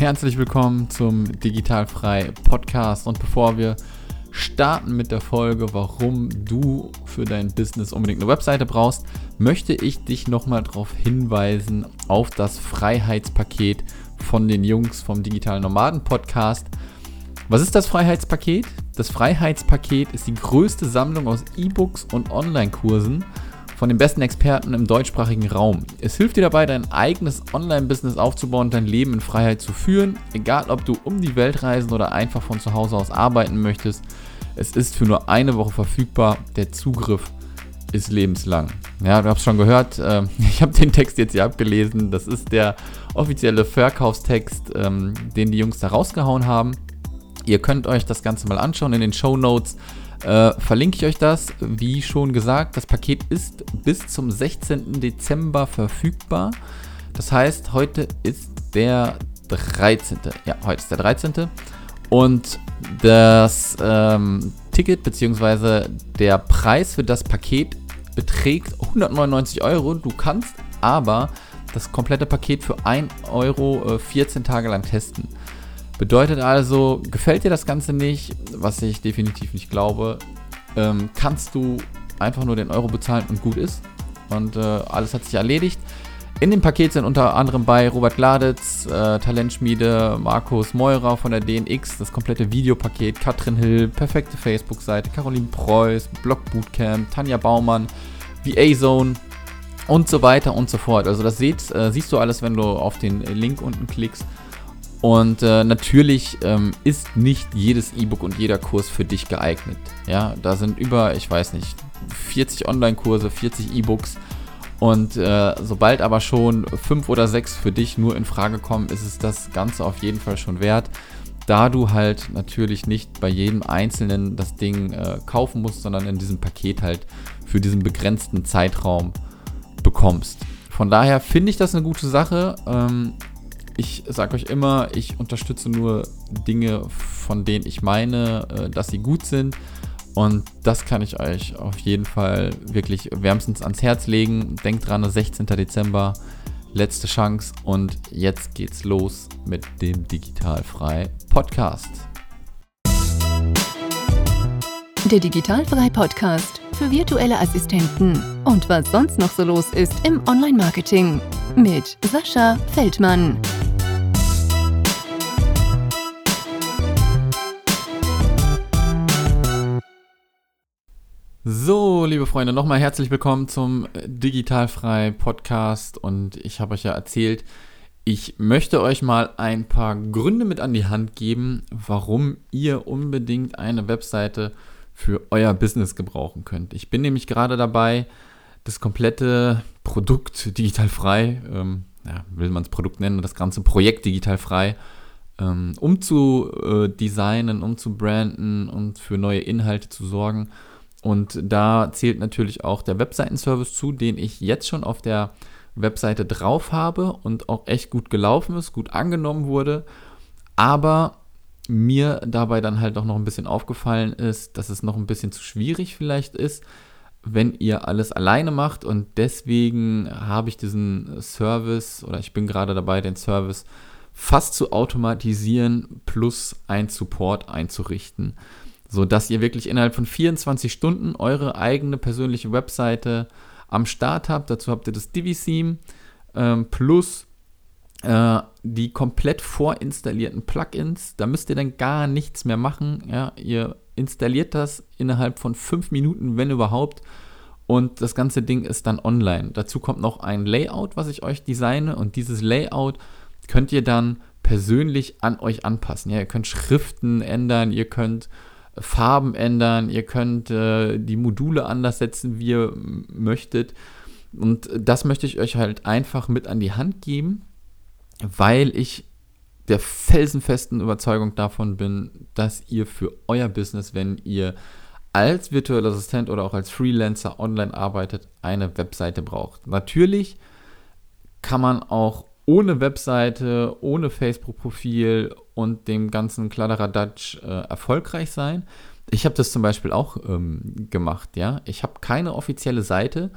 Herzlich willkommen zum Digitalfrei Podcast. Und bevor wir starten mit der Folge, warum du für dein Business unbedingt eine Webseite brauchst, möchte ich dich nochmal darauf hinweisen auf das Freiheitspaket von den Jungs vom Digitalen Nomaden Podcast. Was ist das Freiheitspaket? Das Freiheitspaket ist die größte Sammlung aus E-Books und Online-Kursen von den besten Experten im deutschsprachigen Raum. Es hilft dir dabei, dein eigenes Online-Business aufzubauen und dein Leben in Freiheit zu führen, egal ob du um die Welt reisen oder einfach von zu Hause aus arbeiten möchtest. Es ist für nur eine Woche verfügbar. Der Zugriff ist lebenslang. Ja, du hast schon gehört, äh, ich habe den Text jetzt hier abgelesen. Das ist der offizielle Verkaufstext, ähm, den die Jungs da rausgehauen haben. Ihr könnt euch das Ganze mal anschauen in den Show Notes äh, verlinke ich euch das. Wie schon gesagt, das Paket ist bis zum 16. Dezember verfügbar. Das heißt, heute ist der 13. Ja, heute ist der 13. Und das ähm, Ticket bzw. der Preis für das Paket beträgt 199 Euro. Du kannst aber das komplette Paket für 1 Euro äh, 14 Tage lang testen. Bedeutet also, gefällt dir das Ganze nicht, was ich definitiv nicht glaube, ähm, kannst du einfach nur den Euro bezahlen und gut ist. Und äh, alles hat sich erledigt. In dem Paket sind unter anderem bei Robert Gladitz, äh, Talentschmiede, Markus Meurer von der DNX, das komplette Videopaket, Katrin Hill, perfekte Facebook-Seite, Caroline Preuß, Blog Bootcamp, Tanja Baumann, VA Zone und so weiter und so fort. Also das seht, äh, siehst du alles, wenn du auf den Link unten klickst. Und äh, natürlich ähm, ist nicht jedes E-Book und jeder Kurs für dich geeignet. Ja, da sind über, ich weiß nicht, 40 Online-Kurse, 40 E-Books. Und äh, sobald aber schon fünf oder sechs für dich nur in Frage kommen, ist es das Ganze auf jeden Fall schon wert. Da du halt natürlich nicht bei jedem Einzelnen das Ding äh, kaufen musst, sondern in diesem Paket halt für diesen begrenzten Zeitraum bekommst. Von daher finde ich das eine gute Sache. Ähm, ich sage euch immer, ich unterstütze nur Dinge, von denen ich meine, äh, dass sie gut sind. Und das kann ich euch auf jeden Fall wirklich wärmstens ans Herz legen. Denkt dran, 16. Dezember, letzte Chance. Und jetzt geht's los mit dem Digitalfrei Podcast. Der Digitalfrei Podcast für virtuelle Assistenten und was sonst noch so los ist im Online-Marketing mit Sascha Feldmann. So, liebe Freunde, nochmal herzlich willkommen zum Digitalfrei Podcast und ich habe euch ja erzählt, ich möchte euch mal ein paar Gründe mit an die Hand geben, warum ihr unbedingt eine Webseite für euer Business gebrauchen könnt. Ich bin nämlich gerade dabei, das komplette Produkt digitalfrei, ähm, ja, will man es Produkt nennen, das ganze Projekt digitalfrei ähm, umzudesignen, umzubranden und für neue Inhalte zu sorgen. Und da zählt natürlich auch der Webseitenservice zu, den ich jetzt schon auf der Webseite drauf habe und auch echt gut gelaufen ist, gut angenommen wurde. Aber mir dabei dann halt auch noch ein bisschen aufgefallen ist, dass es noch ein bisschen zu schwierig vielleicht ist, wenn ihr alles alleine macht. Und deswegen habe ich diesen Service oder ich bin gerade dabei, den Service fast zu automatisieren plus ein Support einzurichten so dass ihr wirklich innerhalb von 24 Stunden eure eigene persönliche Webseite am Start habt. Dazu habt ihr das Divi-Theme ähm, plus äh, die komplett vorinstallierten Plugins. Da müsst ihr dann gar nichts mehr machen. Ja? Ihr installiert das innerhalb von 5 Minuten, wenn überhaupt. Und das ganze Ding ist dann online. Dazu kommt noch ein Layout, was ich euch designe. Und dieses Layout könnt ihr dann persönlich an euch anpassen. Ja, ihr könnt Schriften ändern, ihr könnt Farben ändern, ihr könnt äh, die Module anders setzen, wie ihr möchtet. Und das möchte ich euch halt einfach mit an die Hand geben, weil ich der felsenfesten Überzeugung davon bin, dass ihr für euer Business, wenn ihr als virtueller Assistent oder auch als Freelancer online arbeitet, eine Webseite braucht. Natürlich kann man auch ohne Webseite, ohne Facebook-Profil und dem ganzen Kladderadatsch äh, erfolgreich sein. Ich habe das zum Beispiel auch ähm, gemacht, ja. Ich habe keine offizielle Seite,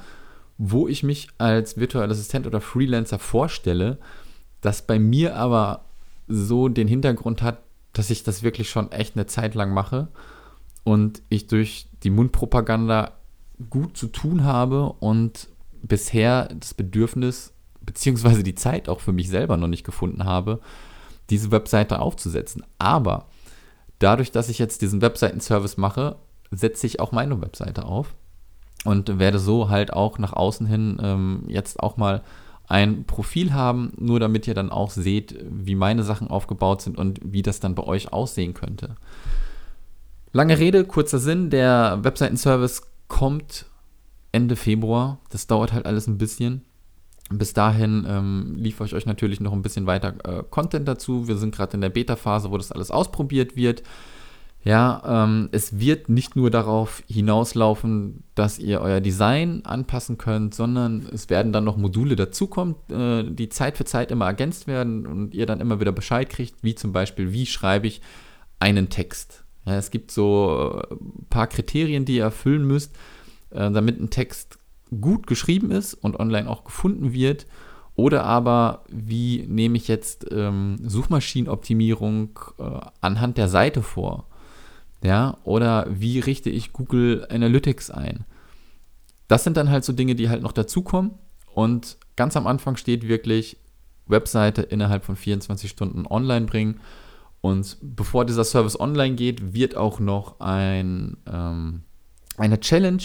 wo ich mich als virtueller Assistent oder Freelancer vorstelle, das bei mir aber so den Hintergrund hat, dass ich das wirklich schon echt eine Zeit lang mache und ich durch die Mundpropaganda gut zu tun habe und bisher das Bedürfnis beziehungsweise die Zeit auch für mich selber noch nicht gefunden habe, diese Webseite aufzusetzen. Aber dadurch, dass ich jetzt diesen Webseitenservice mache, setze ich auch meine Webseite auf und werde so halt auch nach außen hin ähm, jetzt auch mal ein Profil haben, nur damit ihr dann auch seht, wie meine Sachen aufgebaut sind und wie das dann bei euch aussehen könnte. Lange Rede, kurzer Sinn, der Webseitenservice kommt Ende Februar. Das dauert halt alles ein bisschen. Bis dahin ähm, liefere ich euch natürlich noch ein bisschen weiter äh, Content dazu. Wir sind gerade in der Beta-Phase, wo das alles ausprobiert wird. Ja, ähm, es wird nicht nur darauf hinauslaufen, dass ihr euer Design anpassen könnt, sondern es werden dann noch Module dazukommen, äh, die Zeit für Zeit immer ergänzt werden und ihr dann immer wieder Bescheid kriegt, wie zum Beispiel, wie schreibe ich einen Text. Ja, es gibt so ein äh, paar Kriterien, die ihr erfüllen müsst, äh, damit ein Text gut geschrieben ist und online auch gefunden wird. Oder aber, wie nehme ich jetzt ähm, Suchmaschinenoptimierung äh, anhand der Seite vor? Ja, oder wie richte ich Google Analytics ein? Das sind dann halt so Dinge, die halt noch dazukommen. Und ganz am Anfang steht wirklich Webseite innerhalb von 24 Stunden online bringen. Und bevor dieser Service online geht, wird auch noch ein, ähm, eine Challenge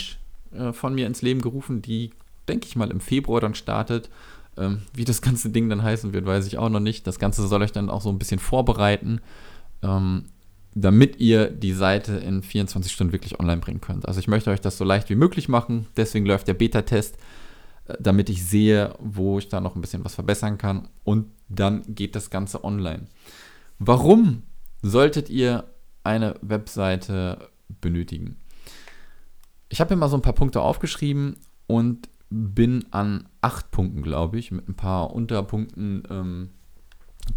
äh, von mir ins Leben gerufen, die, denke ich mal, im Februar dann startet. Ähm, wie das ganze Ding dann heißen wird, weiß ich auch noch nicht. Das Ganze soll euch dann auch so ein bisschen vorbereiten. Ähm, damit ihr die Seite in 24 Stunden wirklich online bringen könnt. Also ich möchte euch das so leicht wie möglich machen, deswegen läuft der Beta-Test, äh, damit ich sehe, wo ich da noch ein bisschen was verbessern kann und dann geht das Ganze online. Warum solltet ihr eine Webseite benötigen? Ich habe mir mal so ein paar Punkte aufgeschrieben und bin an acht Punkten, glaube ich, mit ein paar Unterpunkten ähm,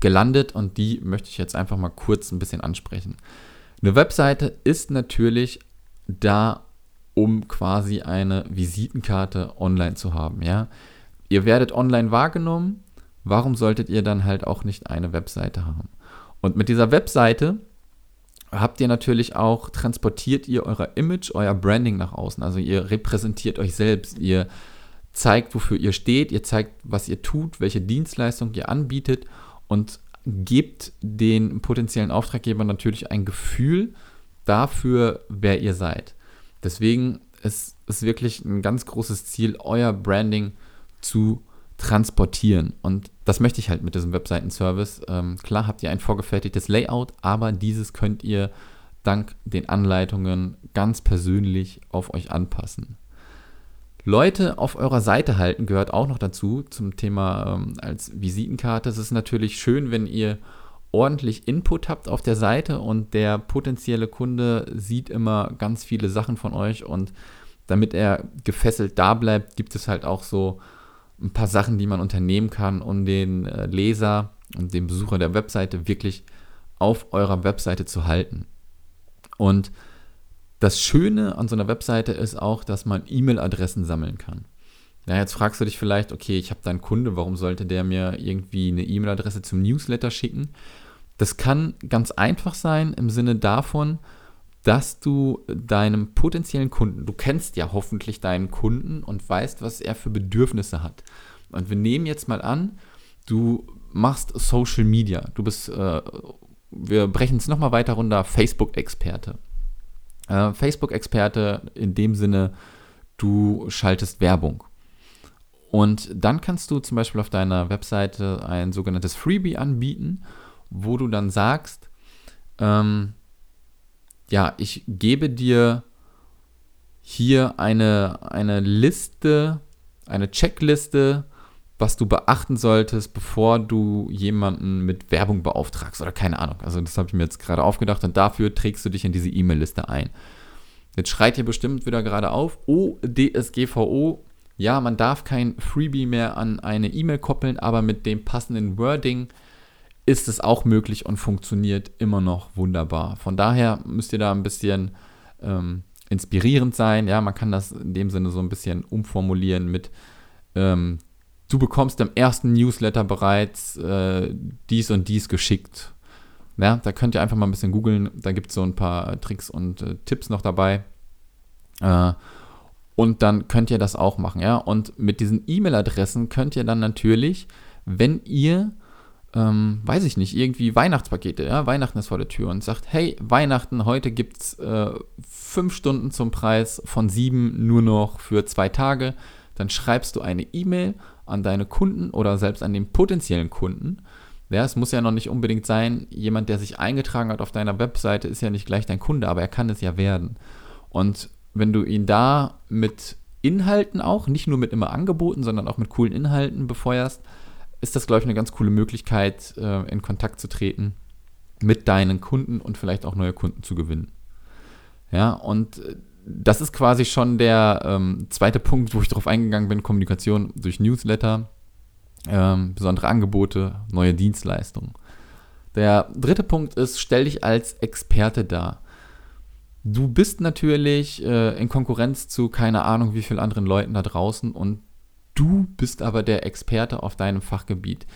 gelandet und die möchte ich jetzt einfach mal kurz ein bisschen ansprechen. Eine Webseite ist natürlich da, um quasi eine Visitenkarte online zu haben, ja. Ihr werdet online wahrgenommen, warum solltet ihr dann halt auch nicht eine Webseite haben? Und mit dieser Webseite habt ihr natürlich auch, transportiert ihr euer Image, euer Branding nach außen. Also ihr repräsentiert euch selbst, ihr zeigt, wofür ihr steht, ihr zeigt, was ihr tut, welche Dienstleistung ihr anbietet und gebt den potenziellen Auftraggebern natürlich ein Gefühl dafür, wer ihr seid. Deswegen ist es wirklich ein ganz großes Ziel, euer Branding zu transportieren. Und das möchte ich halt mit diesem Webseitenservice. Ähm, klar habt ihr ein vorgefertigtes Layout, aber dieses könnt ihr dank den Anleitungen ganz persönlich auf euch anpassen. Leute auf eurer Seite halten gehört auch noch dazu zum Thema ähm, als Visitenkarte. Es ist natürlich schön, wenn ihr ordentlich Input habt auf der Seite und der potenzielle Kunde sieht immer ganz viele Sachen von euch und damit er gefesselt da bleibt, gibt es halt auch so ein paar Sachen, die man unternehmen kann, um den äh, Leser und den Besucher der Webseite wirklich auf eurer Webseite zu halten. Und das Schöne an so einer Webseite ist auch, dass man E-Mail-Adressen sammeln kann. Ja, jetzt fragst du dich vielleicht, okay, ich habe da einen Kunde, warum sollte der mir irgendwie eine E-Mail-Adresse zum Newsletter schicken? Das kann ganz einfach sein im Sinne davon, dass du deinem potenziellen Kunden, du kennst ja hoffentlich deinen Kunden und weißt, was er für Bedürfnisse hat. Und wir nehmen jetzt mal an, du machst Social Media, du bist, äh, wir brechen es nochmal weiter runter, Facebook-Experte. Äh, Facebook-Experte in dem Sinne, du schaltest Werbung. Und dann kannst du zum Beispiel auf deiner Webseite ein sogenanntes Freebie anbieten, wo du dann sagst, ähm, ja, ich gebe dir hier eine, eine Liste, eine Checkliste was du beachten solltest, bevor du jemanden mit Werbung beauftragst oder keine Ahnung. Also das habe ich mir jetzt gerade aufgedacht und dafür trägst du dich in diese E-Mail-Liste ein. Jetzt schreit ihr bestimmt wieder gerade auf, oh, DSGVO, ja, man darf kein Freebie mehr an eine E-Mail koppeln, aber mit dem passenden Wording ist es auch möglich und funktioniert immer noch wunderbar. Von daher müsst ihr da ein bisschen ähm, inspirierend sein. Ja, man kann das in dem Sinne so ein bisschen umformulieren mit ähm, du bekommst im ersten Newsletter bereits äh, dies und dies geschickt. Ja, da könnt ihr einfach mal ein bisschen googeln. Da gibt es so ein paar Tricks und äh, Tipps noch dabei. Äh, und dann könnt ihr das auch machen. Ja, und mit diesen E-Mail-Adressen könnt ihr dann natürlich, wenn ihr ähm, weiß ich nicht, irgendwie Weihnachtspakete, ja, Weihnachten ist vor der Tür und sagt, hey, Weihnachten, heute gibt es äh, fünf Stunden zum Preis von sieben nur noch für zwei Tage, dann schreibst du eine E-Mail an deine Kunden oder selbst an den potenziellen Kunden. Ja, es muss ja noch nicht unbedingt sein, jemand, der sich eingetragen hat auf deiner Webseite, ist ja nicht gleich dein Kunde, aber er kann es ja werden. Und wenn du ihn da mit Inhalten auch, nicht nur mit immer Angeboten, sondern auch mit coolen Inhalten befeuerst, ist das, glaube ich, eine ganz coole Möglichkeit, äh, in Kontakt zu treten mit deinen Kunden und vielleicht auch neue Kunden zu gewinnen. Ja, und äh, das ist quasi schon der ähm, zweite Punkt, wo ich darauf eingegangen bin, Kommunikation durch Newsletter, ähm, besondere Angebote, neue Dienstleistungen. Der dritte Punkt ist, stell dich als Experte dar. Du bist natürlich äh, in Konkurrenz zu keine Ahnung wie vielen anderen Leuten da draußen und Du bist aber der Experte auf deinem Fachgebiet.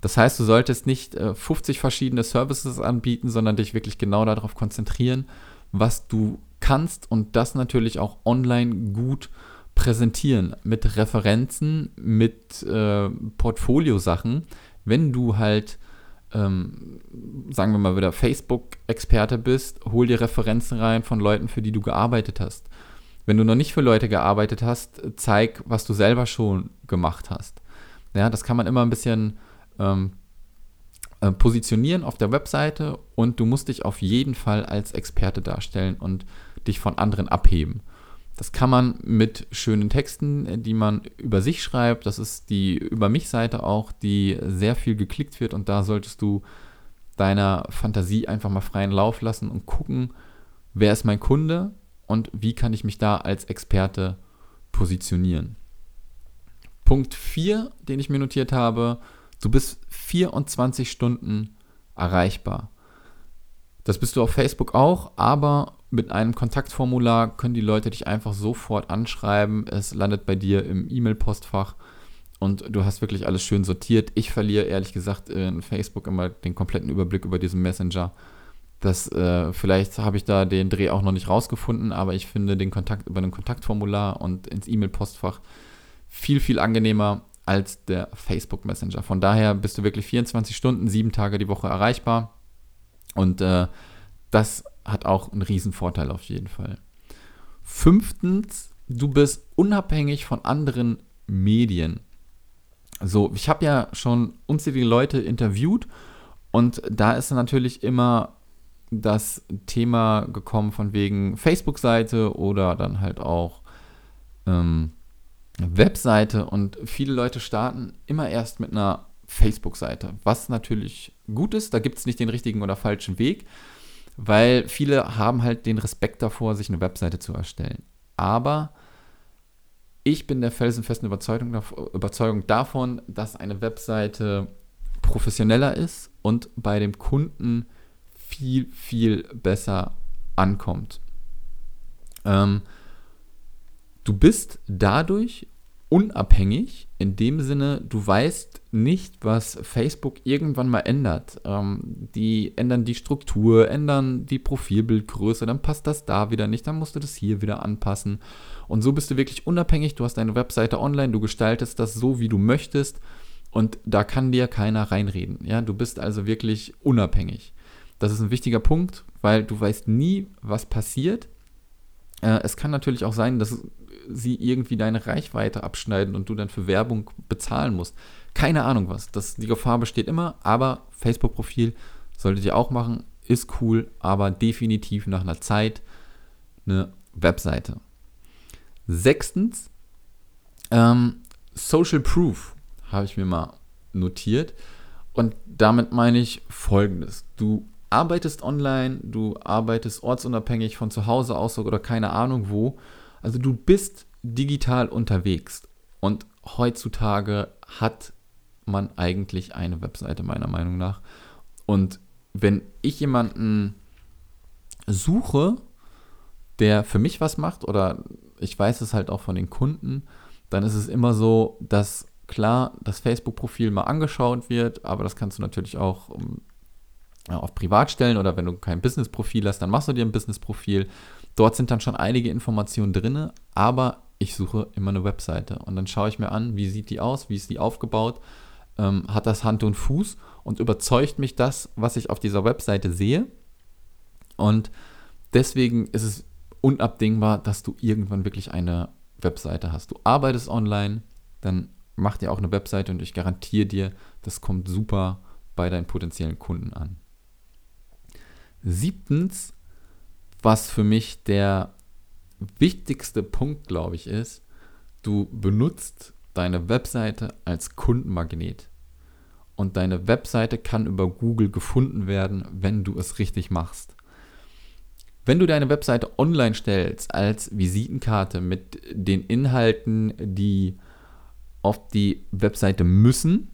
Das heißt, du solltest nicht äh, 50 verschiedene Services anbieten, sondern dich wirklich genau darauf konzentrieren, was du kannst und das natürlich auch online gut präsentieren mit Referenzen, mit äh, Portfoliosachen. Wenn du halt, ähm, sagen wir mal wieder, Facebook-Experte bist, hol dir Referenzen rein von Leuten, für die du gearbeitet hast. Wenn du noch nicht für Leute gearbeitet hast, zeig, was du selber schon gemacht hast. Ja, das kann man immer ein bisschen ähm, äh, positionieren auf der Webseite und du musst dich auf jeden Fall als Experte darstellen und dich von anderen abheben. Das kann man mit schönen Texten, die man über sich schreibt. Das ist die Über mich-Seite auch, die sehr viel geklickt wird und da solltest du deiner Fantasie einfach mal freien Lauf lassen und gucken, wer ist mein Kunde, und wie kann ich mich da als Experte positionieren. Punkt 4, den ich mir notiert habe, du bist 24 Stunden erreichbar. Das bist du auf Facebook auch, aber mit einem Kontaktformular können die Leute dich einfach sofort anschreiben. Es landet bei dir im E-Mail-Postfach und du hast wirklich alles schön sortiert. Ich verliere ehrlich gesagt in Facebook immer den kompletten Überblick über diesen Messenger. Das, äh, vielleicht habe ich da den Dreh auch noch nicht rausgefunden, aber ich finde den Kontakt über ein Kontaktformular und ins E-Mail-Postfach viel, viel angenehmer als der Facebook Messenger. Von daher bist du wirklich 24 Stunden, sieben Tage die Woche erreichbar. Und äh, das hat auch einen riesen Vorteil auf jeden Fall. Fünftens, du bist unabhängig von anderen Medien. So, ich habe ja schon unzählige Leute interviewt und da ist natürlich immer das Thema gekommen von wegen Facebook-Seite oder dann halt auch ähm, Webseite und viele Leute starten immer erst mit einer Facebook-Seite, was natürlich gut ist. Da gibt es nicht den richtigen oder falschen Weg, weil viele haben halt den Respekt davor, sich eine Webseite zu erstellen. Aber ich bin der felsenfesten Überzeugung, Überzeugung davon, dass eine Webseite professioneller ist und bei dem Kunden viel, viel besser ankommt. Ähm, du bist dadurch unabhängig in dem Sinne, du weißt nicht, was Facebook irgendwann mal ändert. Ähm, die ändern die Struktur, ändern die Profilbildgröße, dann passt das da wieder nicht, dann musst du das hier wieder anpassen. Und so bist du wirklich unabhängig, du hast deine Webseite online, du gestaltest das so, wie du möchtest und da kann dir keiner reinreden. Ja, du bist also wirklich unabhängig. Das ist ein wichtiger Punkt, weil du weißt nie, was passiert. Äh, es kann natürlich auch sein, dass sie irgendwie deine Reichweite abschneiden und du dann für Werbung bezahlen musst. Keine Ahnung was. Das, die Gefahr besteht immer, aber Facebook-Profil solltet ihr auch machen. Ist cool, aber definitiv nach einer Zeit eine Webseite. Sechstens, ähm, Social Proof habe ich mir mal notiert. Und damit meine ich folgendes. Du arbeitest online, du arbeitest ortsunabhängig von zu Hause aus oder keine Ahnung wo. Also du bist digital unterwegs. Und heutzutage hat man eigentlich eine Webseite, meiner Meinung nach. Und wenn ich jemanden suche, der für mich was macht, oder ich weiß es halt auch von den Kunden, dann ist es immer so, dass klar das Facebook-Profil mal angeschaut wird, aber das kannst du natürlich auch ja, auf Privat stellen oder wenn du kein Business-Profil hast, dann machst du dir ein Business-Profil. Dort sind dann schon einige Informationen drin, aber ich suche immer eine Webseite und dann schaue ich mir an, wie sieht die aus, wie ist die aufgebaut, ähm, hat das Hand und Fuß und überzeugt mich das, was ich auf dieser Webseite sehe. Und deswegen ist es unabdingbar, dass du irgendwann wirklich eine Webseite hast. Du arbeitest online, dann mach dir auch eine Webseite und ich garantiere dir, das kommt super bei deinen potenziellen Kunden an. Siebtens, was für mich der wichtigste Punkt, glaube ich, ist, du benutzt deine Webseite als Kundenmagnet. Und deine Webseite kann über Google gefunden werden, wenn du es richtig machst. Wenn du deine Webseite online stellst als Visitenkarte mit den Inhalten, die auf die Webseite müssen,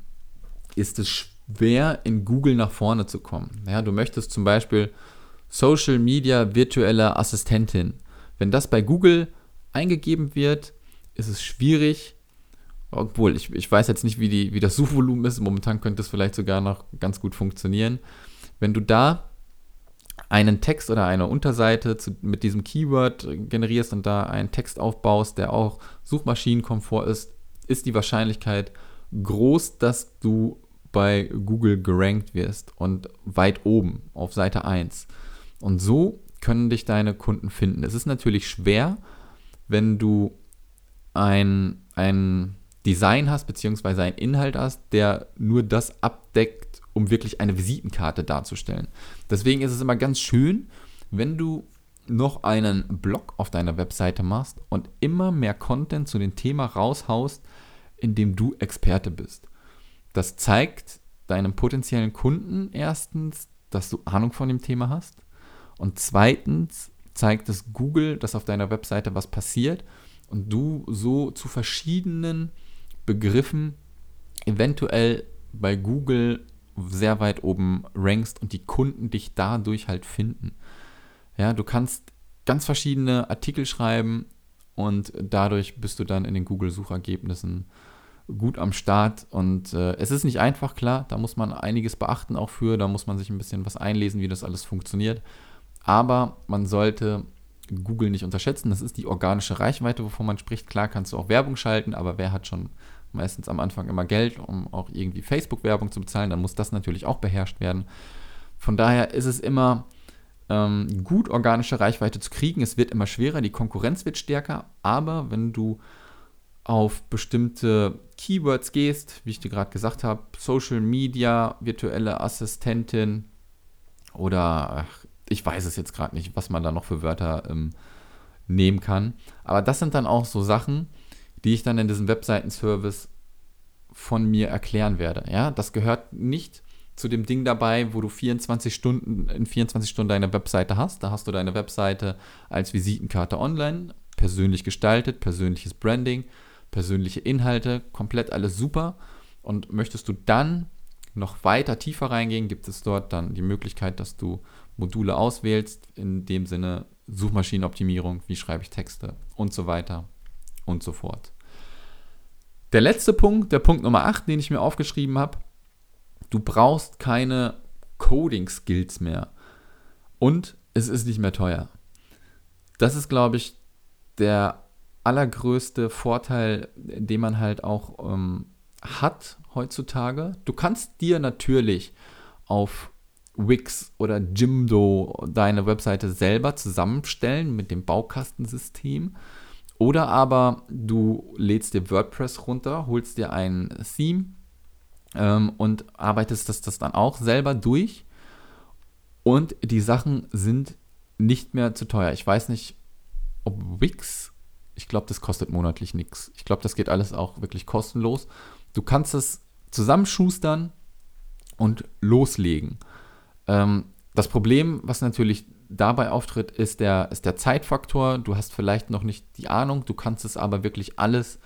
ist es schwer, in Google nach vorne zu kommen. Ja, du möchtest zum Beispiel Social Media virtuelle Assistentin. Wenn das bei Google eingegeben wird, ist es schwierig, obwohl ich, ich weiß jetzt nicht, wie, die, wie das Suchvolumen ist. Momentan könnte es vielleicht sogar noch ganz gut funktionieren. Wenn du da einen Text oder eine Unterseite zu, mit diesem Keyword generierst und da einen Text aufbaust, der auch Suchmaschinenkomfort ist, ist die Wahrscheinlichkeit groß, dass du bei Google gerankt wirst und weit oben auf Seite 1. Und so können dich deine Kunden finden. Es ist natürlich schwer, wenn du ein, ein Design hast, beziehungsweise einen Inhalt hast, der nur das abdeckt, um wirklich eine Visitenkarte darzustellen. Deswegen ist es immer ganz schön, wenn du noch einen Blog auf deiner Webseite machst und immer mehr Content zu dem Thema raushaust, in dem du Experte bist. Das zeigt deinem potenziellen Kunden erstens, dass du Ahnung von dem Thema hast und zweitens zeigt es Google, dass auf deiner Webseite was passiert und du so zu verschiedenen Begriffen eventuell bei Google sehr weit oben rankst und die Kunden dich dadurch halt finden. Ja, du kannst ganz verschiedene Artikel schreiben und dadurch bist du dann in den Google-Suchergebnissen gut am Start. Und äh, es ist nicht einfach, klar, da muss man einiges beachten auch für, da muss man sich ein bisschen was einlesen, wie das alles funktioniert. Aber man sollte Google nicht unterschätzen. Das ist die organische Reichweite, wovon man spricht. Klar kannst du auch Werbung schalten, aber wer hat schon meistens am Anfang immer Geld, um auch irgendwie Facebook-Werbung zu bezahlen, dann muss das natürlich auch beherrscht werden. Von daher ist es immer ähm, gut, organische Reichweite zu kriegen. Es wird immer schwerer, die Konkurrenz wird stärker, aber wenn du auf bestimmte Keywords gehst, wie ich dir gerade gesagt habe, Social Media, virtuelle Assistentin oder ach, ich weiß es jetzt gerade nicht, was man da noch für Wörter ähm, nehmen kann. Aber das sind dann auch so Sachen, die ich dann in diesem Webseitenservice von mir erklären werde. Ja, das gehört nicht zu dem Ding dabei, wo du 24 Stunden in 24 Stunden deine Webseite hast. Da hast du deine Webseite als Visitenkarte online, persönlich gestaltet, persönliches Branding, persönliche Inhalte, komplett alles super. Und möchtest du dann noch weiter tiefer reingehen, gibt es dort dann die Möglichkeit, dass du Module auswählst, in dem Sinne Suchmaschinenoptimierung, wie schreibe ich Texte und so weiter und so fort. Der letzte Punkt, der Punkt Nummer 8, den ich mir aufgeschrieben habe, du brauchst keine Coding-Skills mehr und es ist nicht mehr teuer. Das ist, glaube ich, der allergrößte Vorteil, den man halt auch ähm, hat heutzutage. Du kannst dir natürlich auf Wix oder Jimdo deine Webseite selber zusammenstellen mit dem Baukastensystem. Oder aber du lädst dir WordPress runter, holst dir ein Theme ähm, und arbeitest das, das dann auch selber durch. Und die Sachen sind nicht mehr zu teuer. Ich weiß nicht, ob Wix, ich glaube, das kostet monatlich nichts. Ich glaube, das geht alles auch wirklich kostenlos. Du kannst es zusammenschustern und loslegen. Ähm, das Problem, was natürlich dabei auftritt, ist der, ist der Zeitfaktor. Du hast vielleicht noch nicht die Ahnung, du kannst es aber wirklich alles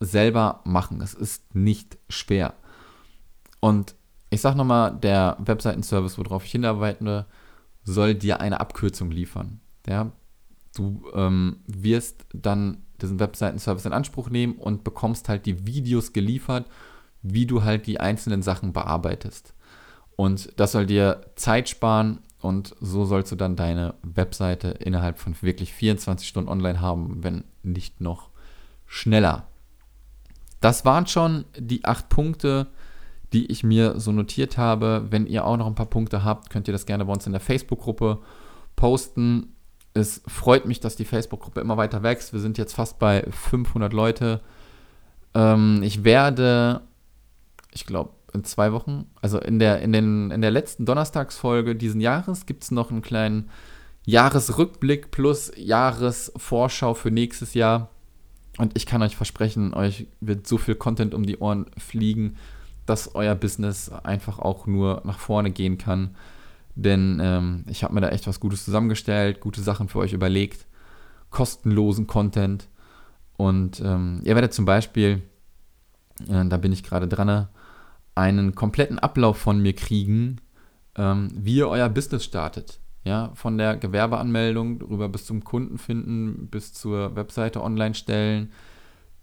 selber machen. Es ist nicht schwer. Und ich sage nochmal, der Webseitenservice, worauf ich hinarbeite, soll dir eine Abkürzung liefern. Ja? Du ähm, wirst dann diesen Webseiten-Service in Anspruch nehmen und bekommst halt die Videos geliefert, wie du halt die einzelnen Sachen bearbeitest. Und das soll dir Zeit sparen und so sollst du dann deine Webseite innerhalb von wirklich 24 Stunden online haben, wenn nicht noch schneller. Das waren schon die acht Punkte, die ich mir so notiert habe. Wenn ihr auch noch ein paar Punkte habt, könnt ihr das gerne bei uns in der Facebook-Gruppe posten. Es freut mich, dass die Facebook-Gruppe immer weiter wächst. Wir sind jetzt fast bei 500 Leute. Ähm, ich werde, ich glaube, in zwei Wochen, also in der, in den, in der letzten Donnerstagsfolge diesen Jahres, gibt es noch einen kleinen Jahresrückblick plus Jahresvorschau für nächstes Jahr. Und ich kann euch versprechen, euch wird so viel Content um die Ohren fliegen, dass euer Business einfach auch nur nach vorne gehen kann. Denn ähm, ich habe mir da echt was Gutes zusammengestellt, gute Sachen für euch überlegt, kostenlosen Content. Und ähm, ihr werdet zum Beispiel, äh, da bin ich gerade dran, einen kompletten Ablauf von mir kriegen, ähm, wie ihr euer Business startet. Ja, von der Gewerbeanmeldung rüber bis zum Kunden finden, bis zur Webseite online stellen,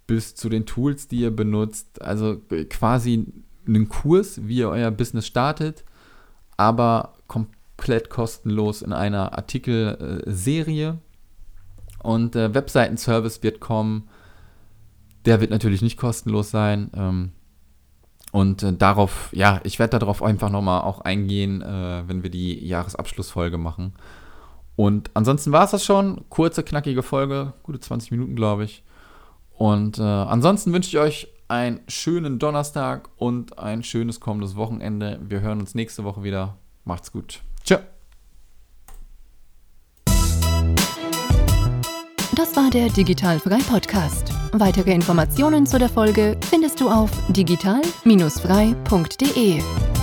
bis zu den Tools, die ihr benutzt. Also quasi einen Kurs, wie ihr euer Business startet, aber komplett kostenlos in einer Artikelserie. Und äh, Webseitenservice wird kommen. Der wird natürlich nicht kostenlos sein. Ähm, und äh, darauf, ja, ich werde darauf einfach nochmal auch eingehen, äh, wenn wir die Jahresabschlussfolge machen. Und ansonsten war es das schon. Kurze, knackige Folge, gute 20 Minuten, glaube ich. Und äh, ansonsten wünsche ich euch einen schönen Donnerstag und ein schönes kommendes Wochenende. Wir hören uns nächste Woche wieder. Macht's gut. Ciao. Das war der Digitalfrei Podcast. Weitere Informationen zu der Folge findest du auf digital-frei.de.